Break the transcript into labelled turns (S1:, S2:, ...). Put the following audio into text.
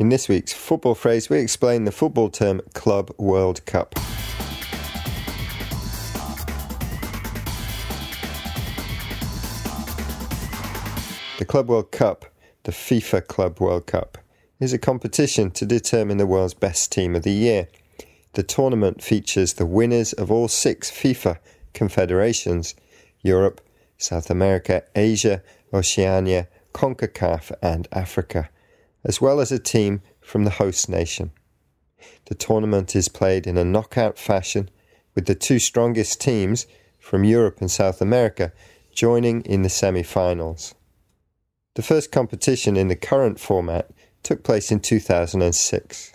S1: In this week's football phrase, we explain the football term Club World Cup. The Club World Cup, the FIFA Club World Cup, is a competition to determine the world's best team of the year. The tournament features the winners of all six FIFA confederations Europe, South America, Asia, Oceania, CONCACAF, and Africa as well as a team from the host nation. The tournament is played in a knockout fashion, with the two strongest teams from Europe and South America joining in the semi finals. The first competition in the current format took place in 2006.